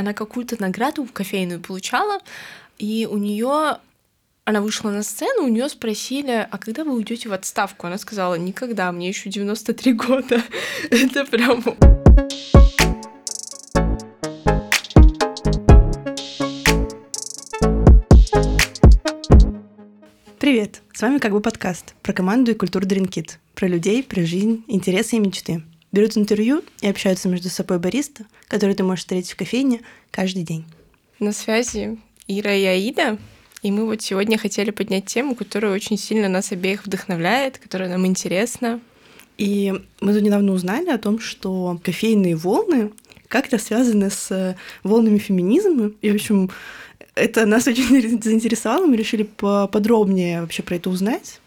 она какую-то награду кофейную получала, и у нее она вышла на сцену, у нее спросили, а когда вы уйдете в отставку? Она сказала, никогда, мне еще 93 года. Это прям... Привет! С вами как бы подкаст про команду и культуру Дринкит, про людей, про жизнь, интересы и мечты. Берут интервью и общаются между собой бариста, который ты можешь встретить в кофейне каждый день. На связи Ира и Аида. И мы вот сегодня хотели поднять тему, которая очень сильно нас обеих вдохновляет, которая нам интересна. И мы тут недавно узнали о том, что кофейные волны как-то связаны с волнами феминизма. И, в общем, это нас очень заинтересовало. Мы решили подробнее вообще про это узнать.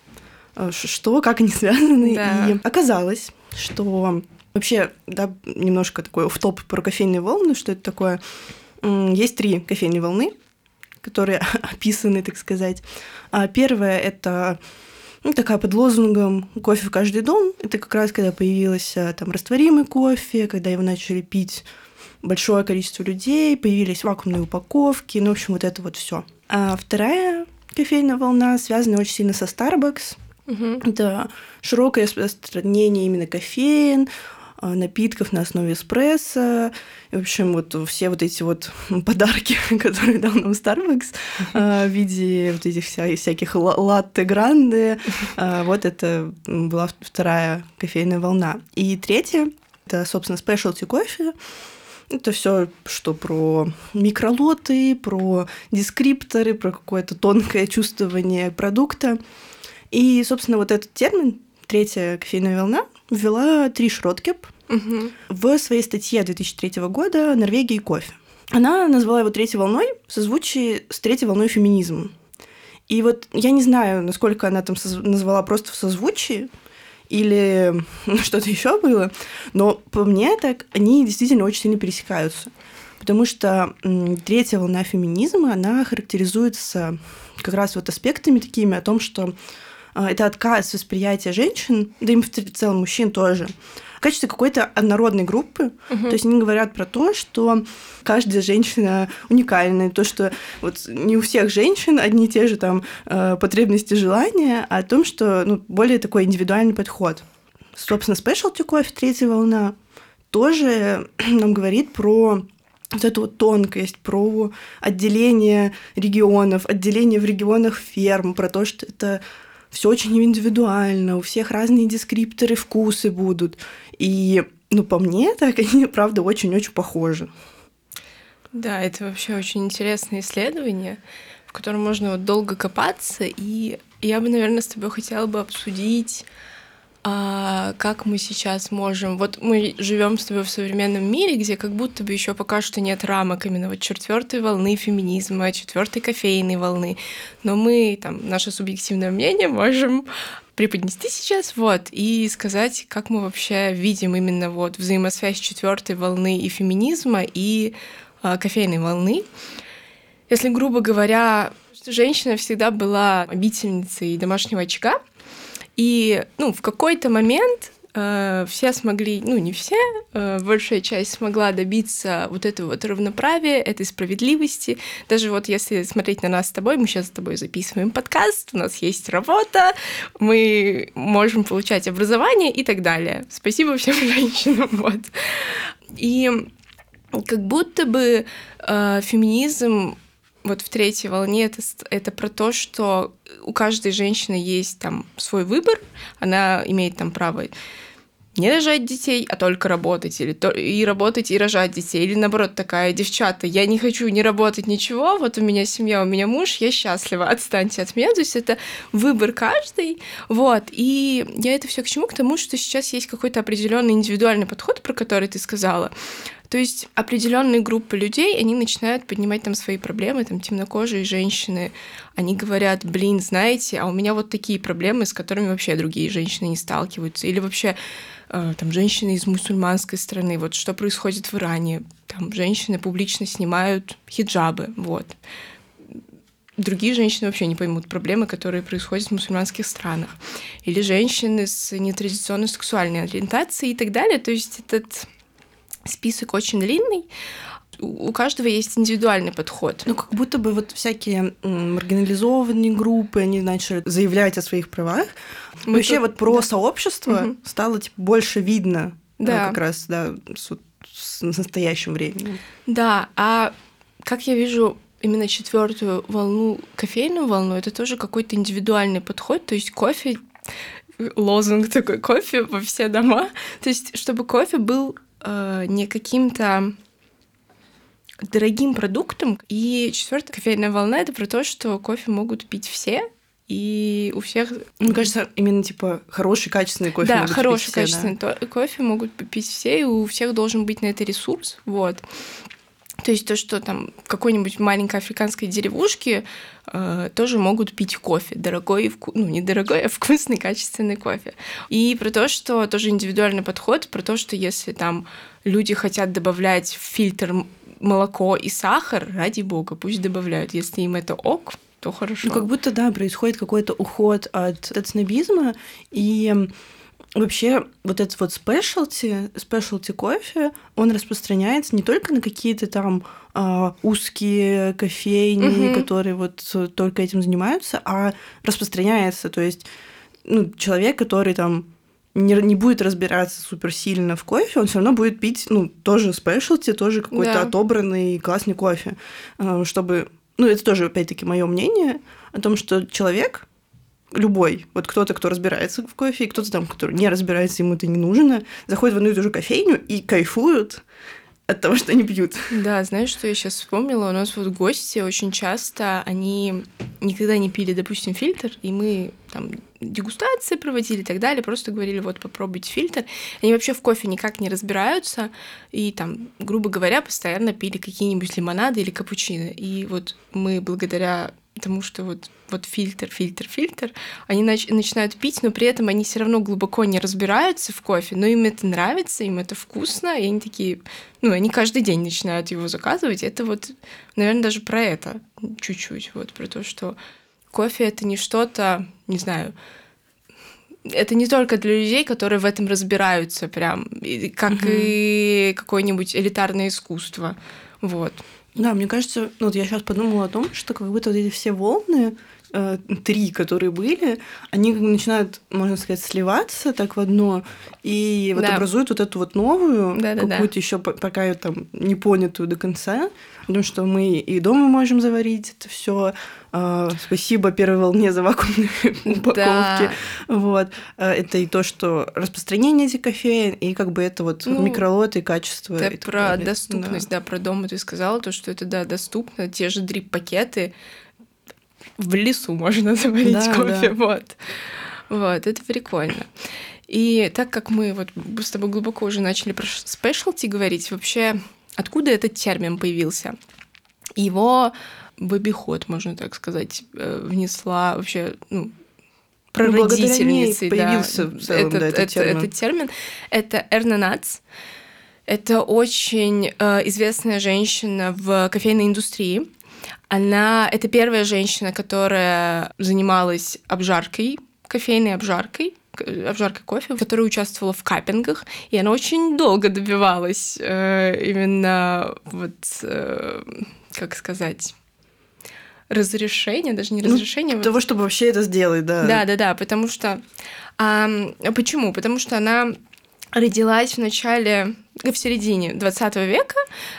Э, что, как они связаны. Да. И оказалось, что вообще, да, немножко такой в топ про кофейные волны, что это такое. Есть три кофейные волны которые описаны, так сказать. А первое — это ну, такая под лозунгом «кофе в каждый дом». Это как раз когда появился там растворимый кофе, когда его начали пить большое количество людей, появились вакуумные упаковки, ну, в общем, вот это вот все. А вторая кофейная волна связана очень сильно со Starbucks. Угу. Это широкое распространение именно кофеин, а, напитков на основе эспрессо. В общем, вот все вот эти вот подарки, которые дал нам Starbucks а, в виде вот этих вся, всяких латте гранды. А, вот это была вторая кофейная волна. И третья — это, собственно, спешлти кофе. Это все, что про микролоты, про дескрипторы, про какое-то тонкое чувствование продукта. И, собственно, вот этот термин, третья кофейная волна, ввела Триш Роткеп угу. в своей статье 2003 года «Норвегия и кофе». Она назвала его третьей волной в созвучии с третьей волной феминизма. И вот я не знаю, насколько она там назвала просто в созвучии, или что-то еще было, но по мне так они действительно очень сильно пересекаются. Потому что третья волна феминизма, она характеризуется как раз вот аспектами такими о том, что это отказ восприятия женщин, да и в целом мужчин тоже, в качестве какой-то однородной группы. Угу. То есть они говорят про то, что каждая женщина уникальная, то, что вот не у всех женщин одни и те же там э, потребности, желания, а о том, что ну, более такой индивидуальный подход. Собственно, Specialty Coffee, третья волна, тоже нам говорит про вот эту вот тонкость, про отделение регионов, отделение в регионах ферм, про то, что это все очень индивидуально, у всех разные дескрипторы, вкусы будут. И, ну, по мне, так они, правда, очень-очень похожи. Да, это вообще очень интересное исследование, в котором можно вот долго копаться, и я бы, наверное, с тобой хотела бы обсудить а как мы сейчас можем... Вот мы живем с тобой в современном мире, где как будто бы еще пока что нет рамок именно вот четвертой волны феминизма, четвертой кофейной волны, но мы, там, наше субъективное мнение можем преподнести сейчас, вот, и сказать, как мы вообще видим именно вот взаимосвязь четвертой волны и феминизма, и э, кофейной волны. Если, грубо говоря, женщина всегда была обительницей домашнего очага, и ну, в какой-то момент э, все смогли, ну не все, э, большая часть смогла добиться вот этого вот равноправия, этой справедливости. Даже вот если смотреть на нас с тобой, мы сейчас с тобой записываем подкаст, у нас есть работа, мы можем получать образование и так далее. Спасибо всем женщинам. Вот. И как будто бы э, феминизм вот в третьей волне это, это про то, что у каждой женщины есть там свой выбор, она имеет там право не рожать детей, а только работать, или то, и работать, и рожать детей, или наоборот такая, девчата, я не хочу не работать ничего, вот у меня семья, у меня муж, я счастлива, отстаньте от меня, то есть это выбор каждый, вот, и я это все к чему? К тому, что сейчас есть какой-то определенный индивидуальный подход, про который ты сказала, то есть определенные группы людей, они начинают поднимать там свои проблемы, там темнокожие женщины, они говорят, блин, знаете, а у меня вот такие проблемы, с которыми вообще другие женщины не сталкиваются. Или вообще э, там женщины из мусульманской страны, вот что происходит в Иране, там женщины публично снимают хиджабы, вот. Другие женщины вообще не поймут проблемы, которые происходят в мусульманских странах. Или женщины с нетрадиционной сексуальной ориентацией и так далее. То есть этот список очень длинный. у каждого есть индивидуальный подход. Ну, как будто бы вот всякие маргинализованные группы, они начали заявлять о своих правах. Мы Вообще тут... вот про да. сообщество угу. стало типа, больше видно э, да. как раз да, с, с настоящим временем. Да, а как я вижу именно четвертую волну, кофейную волну, это тоже какой-то индивидуальный подход, то есть кофе лозунг такой кофе во все дома. То есть, чтобы кофе был э, не каким-то дорогим продуктом. И четвертая кофейная волна это про то, что кофе могут пить все, и у всех... Мне кажется, именно типа хороший, качественный кофе да, могут хороший, пить все, качественный да? кофе могут пить все, и у всех должен быть на это ресурс. Вот. То есть то, что там в какой-нибудь маленькой африканской деревушке э, тоже могут пить кофе, дорогой, вку... ну не дорогой, а вкусный, качественный кофе. И про то, что тоже индивидуальный подход, про то, что если там люди хотят добавлять в фильтр молоко и сахар, ради бога, пусть добавляют. Если им это ок, то хорошо. Ну, как будто, да, происходит какой-то уход от, от снобизма, и вообще вот этот вот спешлти, спешлти кофе, он распространяется не только на какие-то там а, узкие кофейни, угу. которые вот только этим занимаются, а распространяется, то есть ну, человек, который там не, не будет разбираться супер сильно в кофе, он все равно будет пить, ну, тоже спешлти, тоже какой-то да. отобранный классный кофе, а, чтобы, ну, это тоже, опять-таки, мое мнение о том, что человек любой, вот кто-то, кто разбирается в кофе, и кто-то там, который не разбирается, ему это не нужно, заходит в одну и ту же кофейню и кайфуют от того, что они пьют. Да, знаешь, что я сейчас вспомнила? У нас вот гости очень часто, они никогда не пили, допустим, фильтр, и мы там дегустации проводили и так далее, просто говорили, вот попробуйте фильтр. Они вообще в кофе никак не разбираются, и там, грубо говоря, постоянно пили какие-нибудь лимонады или капучино. И вот мы благодаря тому, что вот, вот фильтр, фильтр, фильтр, они нач- начинают пить, но при этом они все равно глубоко не разбираются в кофе, но им это нравится, им это вкусно, и они такие, ну, они каждый день начинают его заказывать. Это вот, наверное, даже про это чуть-чуть, вот про то, что кофе это не что-то, не знаю, это не только для людей, которые в этом разбираются прям, как угу. и какое-нибудь элитарное искусство. Вот. Да, мне кажется, ну, вот я сейчас подумала о том, что как будто вот эти все волны, э, три, которые были, они начинают, можно сказать, сливаться так в одно, и вот да. образуют вот эту вот новую, да, какую-то да. еще пока там не понятую до конца, потому что мы и дома можем заварить это все. А, спасибо первой волне за вакуумные упаковки. Да. Вот. А, это и то, что распространение этих кофеин, и как бы это вот ну, микролоты и качество. Это про далее. доступность, да. да, про дом ты сказала, то, что это, да, доступно. Те же дрип-пакеты, в лесу можно заварить да, кофе, да. вот. Вот, это прикольно. И так как мы вот с тобой глубоко уже начали про спешлти говорить, вообще откуда этот термин появился? Его в обиход, можно так сказать, э, внесла вообще, ну, прародительницей, ну, появился да, в целом, этот, да, этот, это, термин. этот термин. Это Эрна Нац. Это очень э, известная женщина в кофейной индустрии. Она это первая женщина, которая занималась обжаркой, кофейной обжаркой обжаркой кофе, которая участвовала в каппингах, и она очень долго добивалась э, именно вот, э, как сказать, разрешения, даже не ну, разрешения. Ну, вот... Того, чтобы вообще это сделать, да. Да, да, да, потому что... А, почему? Потому что она родилась в начале, в середине 20 века.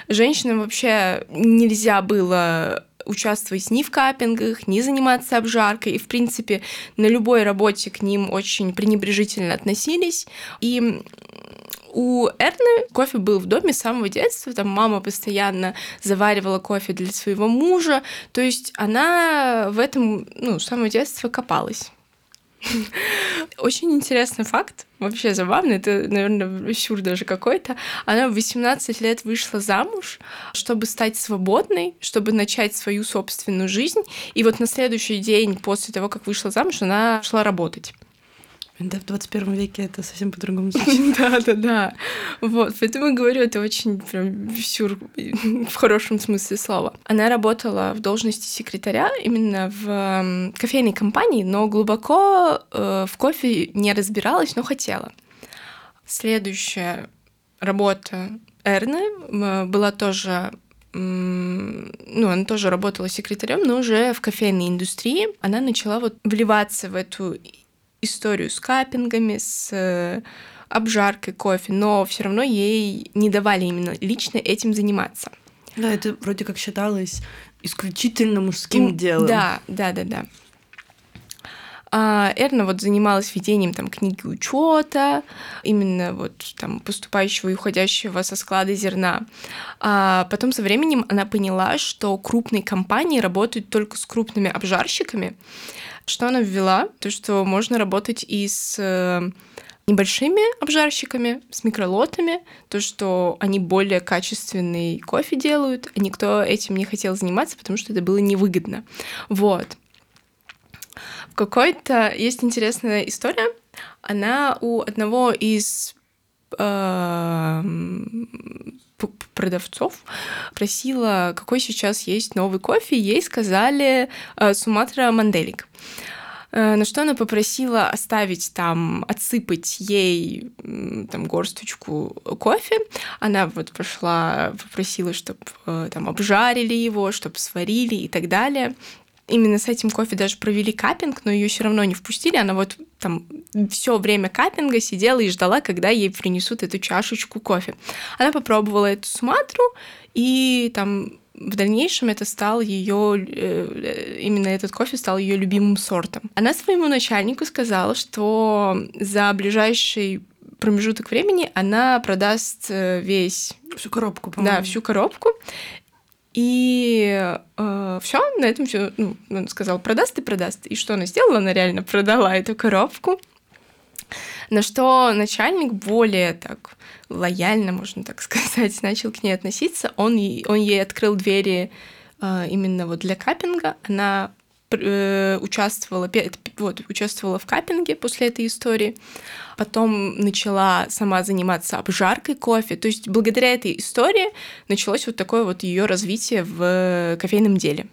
Женщинам вообще нельзя было участвовать ни в каппингах, ни заниматься обжаркой. И, в принципе, на любой работе к ним очень пренебрежительно относились. И у Эрны кофе был в доме с самого детства, там мама постоянно заваривала кофе для своего мужа, то есть она в этом, ну, с самого детства копалась. Очень интересный факт, вообще забавный, это, наверное, сюр даже какой-то. Она в 18 лет вышла замуж, чтобы стать свободной, чтобы начать свою собственную жизнь. И вот на следующий день после того, как вышла замуж, она шла работать. Да, в 21 веке это совсем по-другому звучит. Да, да, да. Вот, поэтому говорю, это очень прям сюр в хорошем смысле слова. Она работала в должности секретаря именно в кофейной компании, но глубоко э, в кофе не разбиралась, но хотела. Следующая работа Эрны была тоже ну, она тоже работала секретарем, но уже в кофейной индустрии она начала вот вливаться в эту историю с каппингами, с э, обжаркой кофе, но все равно ей не давали именно лично этим заниматься. Да, это вроде как считалось исключительно мужским делом. Да, да, да, да. А Эрна вот занималась ведением там книги учета, именно вот там поступающего и уходящего со склада зерна. А потом со временем она поняла, что крупные компании работают только с крупными обжарщиками. Что она ввела? То, что можно работать и с э, небольшими обжарщиками, с микролотами, то, что они более качественный кофе делают, а никто этим не хотел заниматься, потому что это было невыгодно. Вот. Какой-то есть интересная история. Она у одного из э, продавцов просила, какой сейчас есть новый кофе. Ей сказали э, Суматра Манделик. Э, на что она попросила оставить там, отсыпать ей там горсточку кофе. Она вот пошла, попросила, чтобы э, там обжарили его, чтобы сварили и так далее именно с этим кофе даже провели капинг, но ее все равно не впустили. Она вот там все время капинга сидела и ждала, когда ей принесут эту чашечку кофе. Она попробовала эту суматру, и там в дальнейшем это стал ее, э, именно этот кофе стал ее любимым сортом. Она своему начальнику сказала, что за ближайший промежуток времени она продаст э, весь... Всю коробку, по-моему. Да, всю коробку. И э, все, на этом все. Ну, он сказал, продаст и продаст. И что она сделала? Она реально продала эту коробку. На что начальник более так лояльно, можно так сказать, начал к ней относиться. Он, он ей открыл двери э, именно вот для капинга. Она э, участвовала, вот, участвовала в каппинге после этой истории, потом начала сама заниматься обжаркой кофе. То есть благодаря этой истории началось вот такое вот ее развитие в кофейном деле.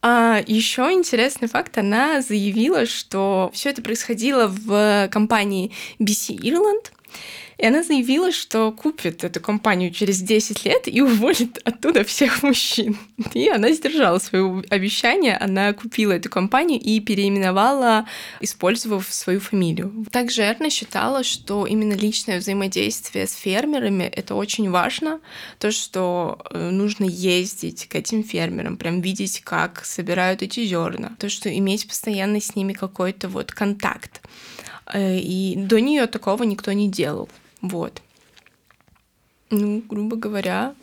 А еще интересный факт, она заявила, что все это происходило в компании BC Ireland, и она заявила, что купит эту компанию через 10 лет и уволит оттуда всех мужчин. И она сдержала свое обещание, она купила эту компанию и переименовала, использовав свою фамилию. Также Эрна считала, что именно личное взаимодействие с фермерами — это очень важно. То, что э, нужно ездить к этим фермерам, прям видеть, как собирают эти зерна. То, что иметь постоянно с ними какой-то вот контакт. Э, и до нее такого никто не делал. Вот. Ну, грубо говоря.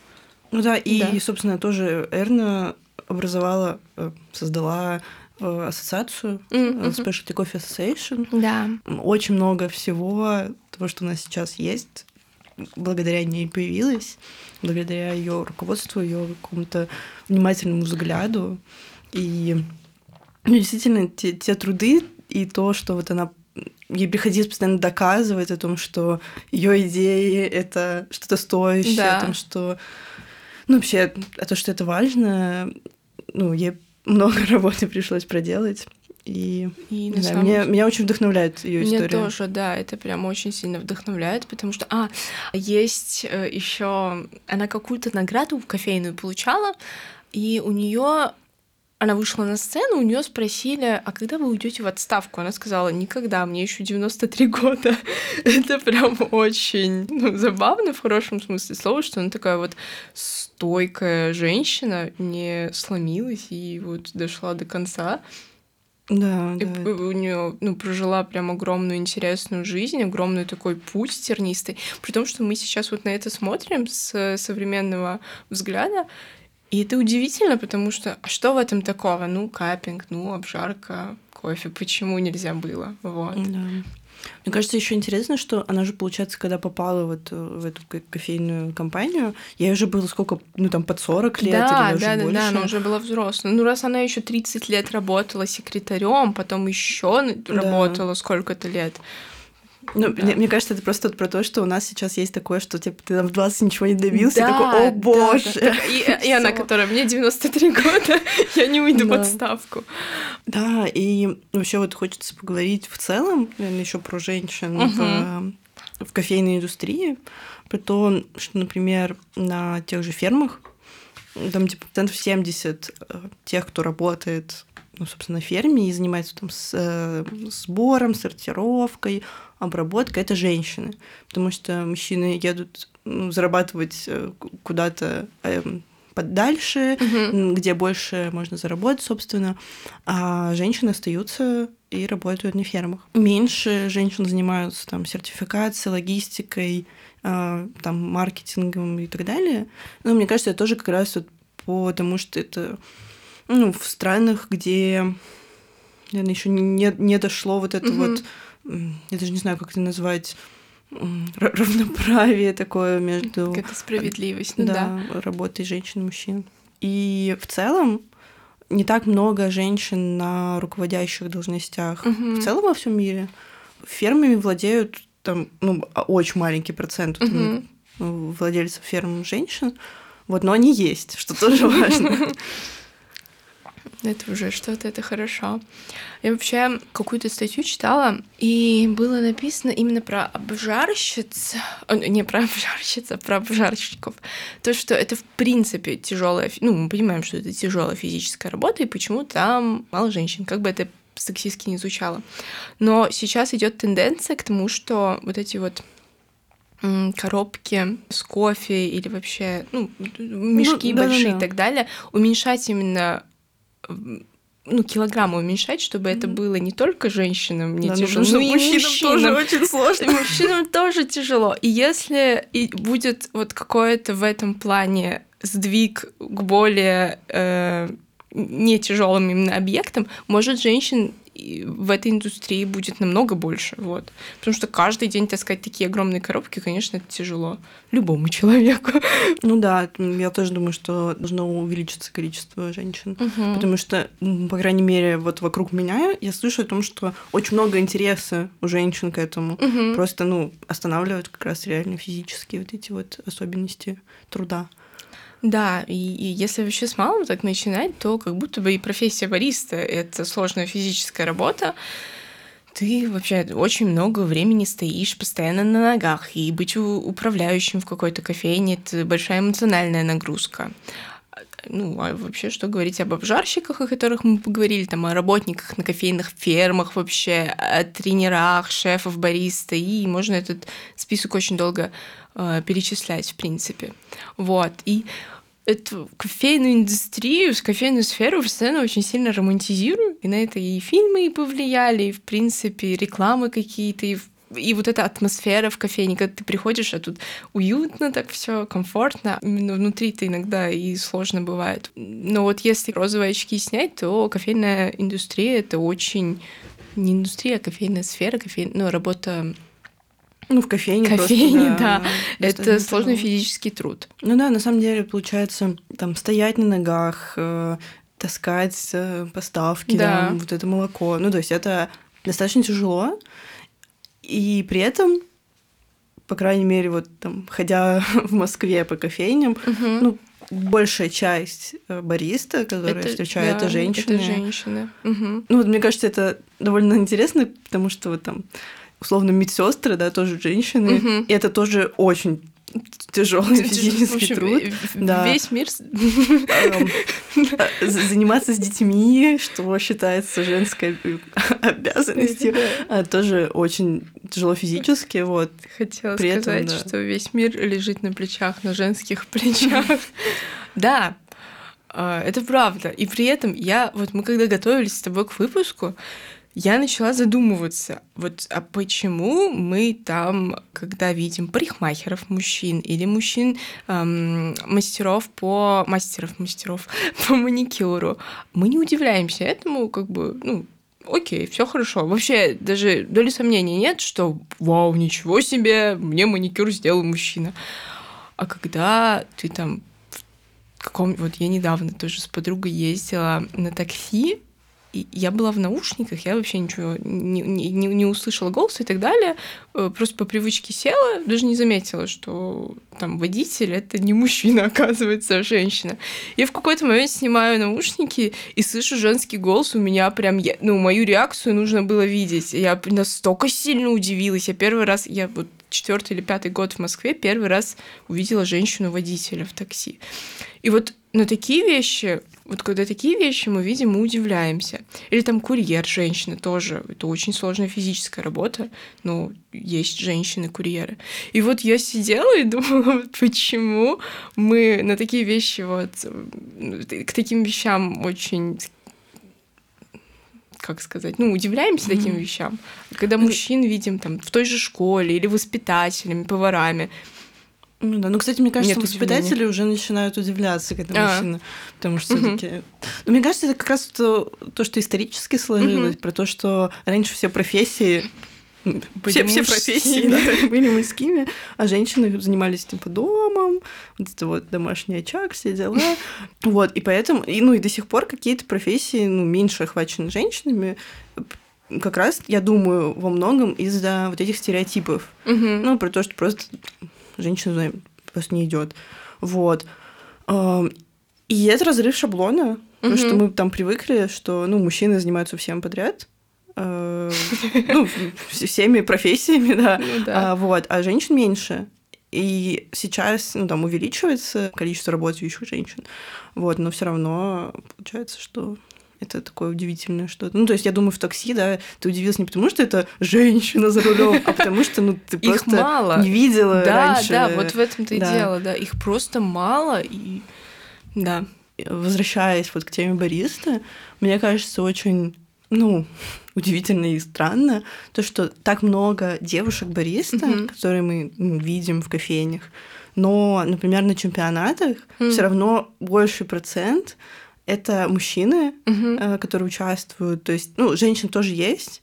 Ну да, и, да. собственно, тоже Эрна образовала, э, создала э, ассоциацию mm-hmm. Specialty Coffee Association. Да. Очень много всего того, что у нас сейчас есть, благодаря ней появилось, благодаря ее руководству, ее какому-то внимательному взгляду. И ну, действительно, те, те труды и то, что вот она ей приходилось постоянно доказывать о том, что ее идеи это что-то стоящее, да. о том, что ну вообще, о том, что это важно, ну ей много работы пришлось проделать. И, и не знаю, меня, меня очень вдохновляет ее история. Меня тоже, да, это прям очень сильно вдохновляет, потому что, а, есть э, еще, она какую-то награду кофейную получала, и у нее она вышла на сцену, у нее спросили, а когда вы уйдете в отставку? Она сказала, никогда, мне еще 93 года. Это прям очень ну, забавно в хорошем смысле слова, что она такая вот стойкая женщина, не сломилась и вот дошла до конца. Да, и да. У нее ну, прожила прям огромную интересную жизнь, огромный такой путь тернистый. При том, что мы сейчас вот на это смотрим с современного взгляда, и это удивительно, потому что а что в этом такого? Ну, капинг, ну, обжарка, кофе. Почему нельзя было? Вот. Да. Мне кажется, еще интересно, что она же, получается, когда попала вот э, в эту кофейную компанию, ей уже было сколько, ну там под 40 лет да, или да, да, больше. Да, она уже была взрослой. Ну, раз она еще 30 лет работала секретарем, потом еще да. работала сколько-то лет. Ну, да. мне, мне кажется, это просто про то, что у нас сейчас есть такое, что типа ты там в 20 ничего не добился, да, и такой, о боже. Да, да. И, и она, которая мне 93 года, я не уйду да. в отставку. Да, и вообще вот хочется поговорить в целом, наверное, еще про женщин угу. в в кофейной индустрии, при том, что, например, на тех же фермах там типа процентов 70 э, тех, кто работает, ну, собственно, на ферме и занимается там с, э, сбором, сортировкой, обработкой, это женщины. Потому что мужчины едут ну, зарабатывать э, куда-то э, подальше, угу. где больше можно заработать, собственно, а женщины остаются и работают на фермах. Меньше женщин занимаются там сертификацией, логистикой, а, там маркетингом и так далее. Но мне кажется, это тоже как раз вот потому, что это ну, в странах, где наверное, еще не, не дошло вот это вот, я даже не знаю, как это назвать, равноправие такое между... Какая-то справедливость, ну да. да. работой женщин и мужчин. И в целом не так много женщин на руководящих должностях угу. в целом во всем мире. Фермами владеют там, ну, очень маленький процент там, владельцев ферм женщин. Вот, но они есть, что тоже важно. Это уже что-то, это хорошо. Я вообще какую-то статью читала, и было написано именно про обжарщиц, не про обжарщиц, а про обжарщиков. То, что это в принципе тяжелая, ну, мы понимаем, что это тяжелая физическая работа, и почему там мало женщин, как бы это сексистски не звучало. Но сейчас идет тенденция к тому, что вот эти вот коробки с кофе или вообще ну, мешки ну, большие да, да. и так далее, уменьшать именно ну, килограммы уменьшать, чтобы это было не только женщинам не да, тяжело, но и мужчинам, мужчинам тоже очень сложно. Мужчинам тоже тяжело. И если и будет вот какое-то в этом плане сдвиг к более э, не тяжелым именно объектам, может женщин в этой индустрии будет намного больше. Вот. Потому что каждый день таскать такие огромные коробки, конечно, это тяжело любому человеку. Ну да, я тоже думаю, что должно увеличиться количество женщин. Угу. Потому что, по крайней мере, вот вокруг меня я слышу о том, что очень много интереса у женщин к этому. Угу. Просто, ну, останавливают как раз реально физические вот эти вот особенности труда. Да, и, и если вообще с малым так начинать, то как будто бы и профессия бариста — это сложная физическая работа, ты вообще очень много времени стоишь постоянно на ногах, и быть управляющим в какой-то кофейне — это большая эмоциональная нагрузка. Ну, а вообще, что говорить об обжарщиках, о которых мы поговорили, там, о работниках на кофейных фермах вообще, о тренерах, шефов, бариста, и можно этот список очень долго э, перечислять, в принципе. Вот, и эту кофейную индустрию, кофейную сферу постоянно очень сильно романтизируют. И на это и фильмы и повлияли, и, в принципе, рекламы какие-то, и, и вот эта атмосфера в кофейне, когда ты приходишь, а тут уютно так все комфортно. Именно внутри-то иногда и сложно бывает. Но вот если розовые очки снять, то кофейная индустрия — это очень не индустрия, а кофейная сфера, кофейная, ну, работа ну, в кофейне. Кофейне, просто, да. да. Это сложный физический труд. Ну да, на самом деле, получается, там стоять на ногах, э, таскать э, поставки, да. да, вот это молоко. Ну, то есть это достаточно тяжело. И при этом, по крайней мере, вот там, ходя в Москве по кофейням, угу. ну, большая часть э, бариста, которые это, встречаю, да, это женщины. Это женщины. Угу. Ну, вот мне кажется, это довольно интересно, потому что вот там условно медсестры, да, тоже женщины, угу. и это тоже очень тяжелый физический общем, труд. Да. Весь мир а, заниматься с детьми, что считается женской обязанностью, а тоже очень тяжело физически. Вот. Хотела При сказать, этом, да. что весь мир лежит на плечах, на женских плечах. Да, а, это правда. И при этом я, вот мы когда готовились с тобой к выпуску, я начала задумываться, вот а почему мы там, когда видим парикмахеров мужчин или мужчин эм, мастеров по мастеров мастеров по маникюру, мы не удивляемся этому, как бы, ну, окей, все хорошо. Вообще даже доли сомнений нет, что вау, ничего себе, мне маникюр сделал мужчина. А когда ты там каком вот я недавно тоже с подругой ездила на такси, я была в наушниках, я вообще ничего не, не, не услышала голос и так далее. Э, просто по привычке села, даже не заметила, что там водитель это не мужчина, оказывается, а женщина. Я в какой-то момент снимаю наушники и слышу женский голос, у меня прям, ну, мою реакцию нужно было видеть. Я настолько сильно удивилась. Я первый раз, я вот четвертый или пятый год в Москве первый раз увидела женщину-водителя в такси. И вот на такие вещи, вот когда такие вещи мы видим, мы удивляемся. Или там курьер женщина тоже. Это очень сложная физическая работа, но есть женщины-курьеры. И вот я сидела и думала, почему мы на такие вещи вот к таким вещам очень как сказать, ну, удивляемся mm-hmm. таким вещам. Когда мужчин видим там в той же школе или воспитателями, поварами, ну да, ну, кстати, мне кажется, Нет воспитатели удивления. уже начинают удивляться, когда а. мужчина, потому что угу. все-таки. Ну, мне кажется, это как раз то, то что исторически сложилось, угу. про то, что раньше все профессии все, все профессии да, были мужскими, а женщины занимались типа домом, вот это вот домашний очаг, все дела. Вот, и поэтому, и, ну и до сих пор какие-то профессии, ну, меньше охвачены женщинами, как раз, я думаю, во многом из-за вот этих стереотипов. Угу. Ну, про то, что просто женщина просто не идет. Вот. И это разрыв шаблона, угу. потому что мы там привыкли, что ну, мужчины занимаются всем подряд. Э, ну, всеми профессиями, да. Ну, да. А, вот, а женщин меньше. И сейчас, ну, там, увеличивается количество работающих женщин. Вот, но все равно получается, что это такое удивительное что-то. Ну, то есть я думаю, в такси, да, ты удивилась не потому, что это женщина за рулем, а потому что, ну, ты просто мало. не видела да, раньше. Да, да, вот в этом-то и дело, да. Их просто мало, и да. Возвращаясь вот к теме бариста, мне кажется, очень, ну, удивительно и странно то, что так много девушек-бариста, mm-hmm. которые мы ну, видим в кофейнях, но, например, на чемпионатах mm-hmm. все равно больший процент это мужчины, угу. которые участвуют. То есть, ну, женщин тоже есть,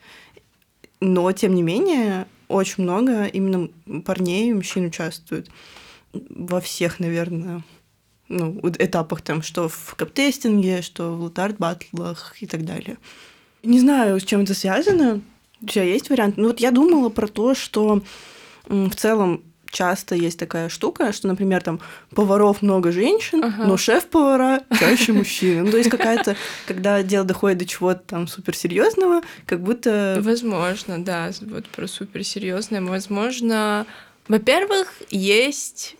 но тем не менее очень много именно парней и мужчин участвуют во всех, наверное, ну, этапах там, что в каптестинге, что в лутард батлах и так далее. Не знаю, с чем это связано. У тебя есть вариант? Ну вот я думала про то, что в целом часто есть такая штука, что, например, там поваров много женщин, ага. но шеф-повара чаще мужчины. Ну, то есть какая-то, когда дело доходит до чего-то там суперсерьезного, как будто... Возможно, да, вот про суперсерьезное. Возможно, во-первых, есть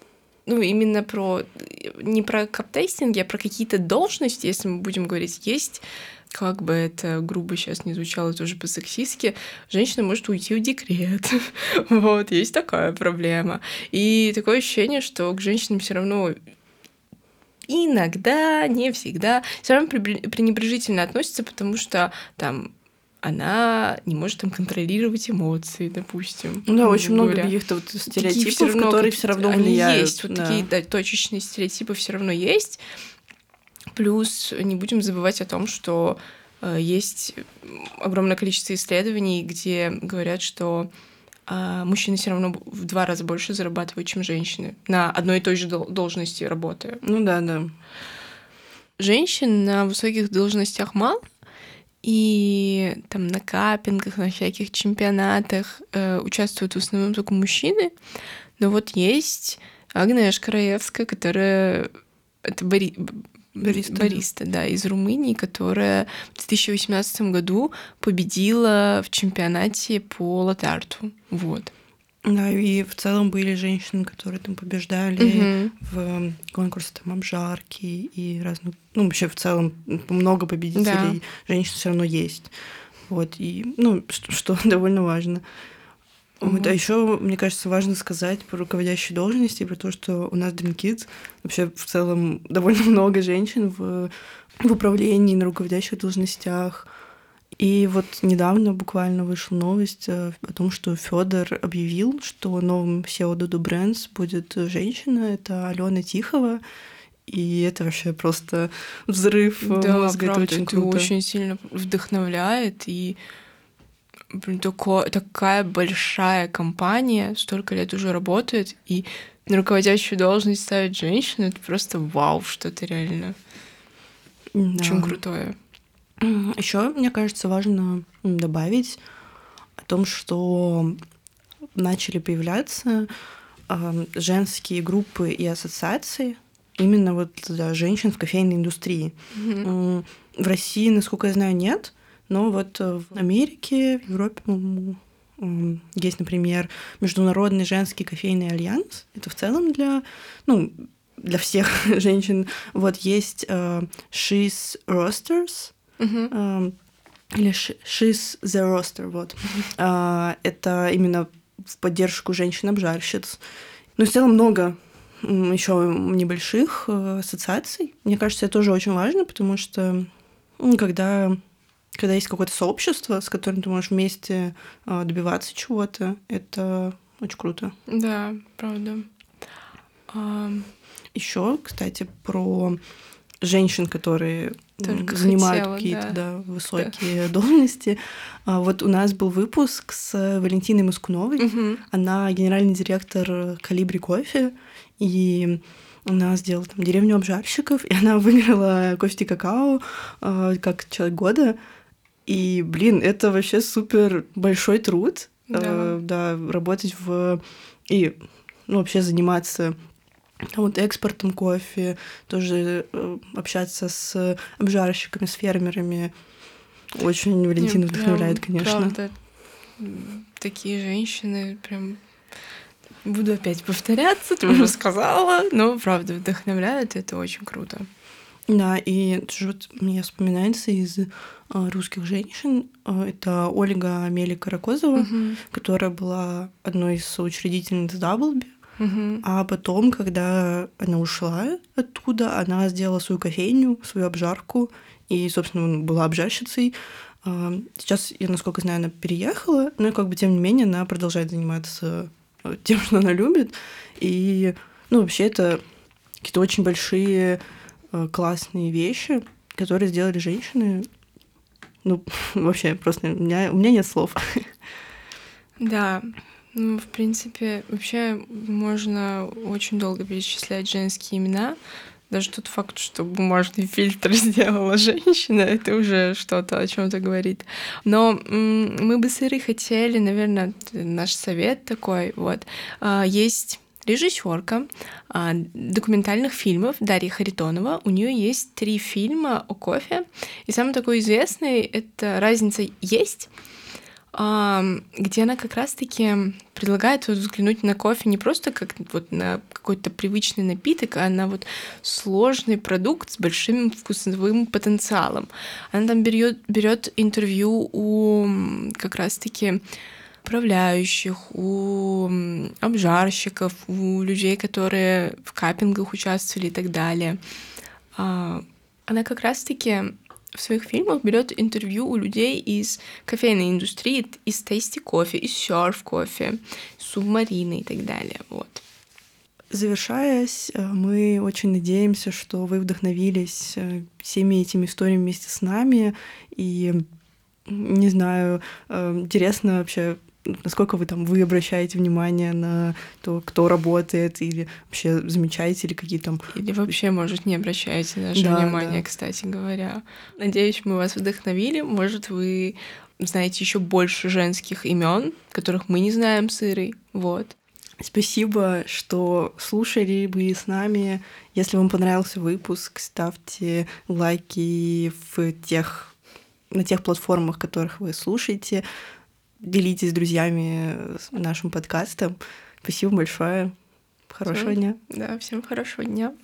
ну, именно про не про каптестинги, а про какие-то должности, если мы будем говорить, есть как бы это грубо сейчас не звучало тоже по-сексистски, женщина может уйти в декрет. вот, есть такая проблема. И такое ощущение, что к женщинам все равно иногда, не всегда, все равно пренебрежительно относятся, потому что там она не может там контролировать эмоции, допустим. Ну да, очень много каких-то вот стереотипов, все равно, которые все равно влияют. Они есть, вот да. такие да, точечные стереотипы все равно есть. Плюс не будем забывать о том, что э, есть огромное количество исследований, где говорят, что а, мужчины все равно в два раза больше зарабатывают, чем женщины на одной и той же должности работая. Ну да, да. Женщин на высоких должностях мало, и там на капингах, на всяких чемпионатах э, участвуют в основном только мужчины. Но вот есть Агнешка Раевская, которая это Бори... Бариста. Бариста, да, из Румынии, которая в 2018 году победила в чемпионате по латарту. Вот. Да, и в целом были женщины, которые там побеждали угу. в конкурсе там обжарки и разных. Ну, вообще в целом много победителей. Да. Женщин все равно есть. Вот, и, ну, что, что довольно важно. Вот. А еще, мне кажется, важно сказать про руководящие должности, про то, что у нас Dream Kids вообще в целом довольно много женщин в, в управлении, на руководящих должностях. И вот недавно буквально вышла новость э, о том, что Федор объявил, что новым SEO Dodo Brands будет женщина, это Алена Тихова. И это вообще просто взрыв да, мозга. Правда, это очень круто. Это очень сильно вдохновляет. И блин, тако, такая большая компания, столько лет уже работает, и на руководящую должность ставить женщину, это просто вау, что-то реально да. очень крутое. Еще, мне кажется, важно добавить о том, что начали появляться э, женские группы и ассоциации именно вот для женщин в кофейной индустрии. Mm-hmm. В России, насколько я знаю, нет, но вот в Америке, в Европе, есть, например, Международный женский кофейный альянс. Это в целом для, ну, для всех женщин. Вот есть She's Roasters, uh-huh. uh, или She's the Roaster, вот. Uh, это именно в поддержку женщин-обжарщиц. Ну, в целом много еще небольших э, ассоциаций. Мне кажется, это тоже очень важно, потому что ну, когда когда есть какое-то сообщество, с которым ты можешь вместе а, добиваться чего-то, это очень круто. Да, правда. А... Еще, кстати, про женщин, которые Только занимают какие-то да. Да, высокие да. должности. А, вот у нас был выпуск с Валентиной Маскуновой. Угу. Она генеральный директор Калибри кофе. И она сделала там деревню обжарщиков, и она выиграла кофе какао э, как человек года. И, блин, это вообще супер большой труд, да, э, да работать в... И ну, вообще заниматься вот экспортом кофе, тоже э, общаться с обжарщиками, с фермерами. Очень Валентина вдохновляет, конечно. Правда, такие женщины прям буду опять повторяться, ты уже сказала, но правда вдохновляют, это очень круто. Да, и вот мне вспоминается из а, русских женщин. А, это Ольга Амелия Каракозова, угу. которая была одной из соучредительниц Даблби. Угу. А потом, когда она ушла оттуда, она сделала свою кофейню, свою обжарку и, собственно, была обжарщицей. А, сейчас, я насколько знаю, она переехала, но как бы тем не менее она продолжает заниматься тем, что она любит. И, ну, вообще это какие-то очень большие Э, классные вещи, которые сделали женщины. Ну, вообще, просто у меня, у меня нет слов. Да, ну, в принципе, вообще можно очень долго перечислять женские имена. Даже тот факт, что бумажный фильтр сделала женщина, это уже что-то о чем-то говорит. Но мы бы сыры хотели, наверное, наш совет такой, вот. А, есть режиссерка а, документальных фильмов Дарья Харитонова. У нее есть три фильма о кофе. И самый такой известный — это «Разница есть», где она как раз-таки предлагает вот взглянуть на кофе не просто как вот на какой-то привычный напиток, а на вот сложный продукт с большим вкусовым потенциалом. Она там берет, берет интервью у как раз-таки управляющих, у обжарщиков, у людей, которые в капингах участвовали и так далее. А, она как раз-таки в своих фильмах берет интервью у людей из кофейной индустрии, из тейсти кофе, из серф кофе, субмарины и так далее. Вот. Завершаясь, э, мы очень надеемся, что вы вдохновились э, всеми этими историями вместе с нами. И, не знаю, э, интересно вообще насколько вы там вы обращаете внимание на то, кто работает, или вообще замечаете ли какие там... Или вообще, может, не обращаете даже да, внимания, да. кстати говоря. Надеюсь, мы вас вдохновили. Может, вы знаете еще больше женских имен, которых мы не знаем с Ирой. Вот. Спасибо, что слушали вы с нами. Если вам понравился выпуск, ставьте лайки в тех на тех платформах, которых вы слушаете делитесь с друзьями нашим подкастом. Спасибо большое. Хорошего всем, дня. Да, всем хорошего дня.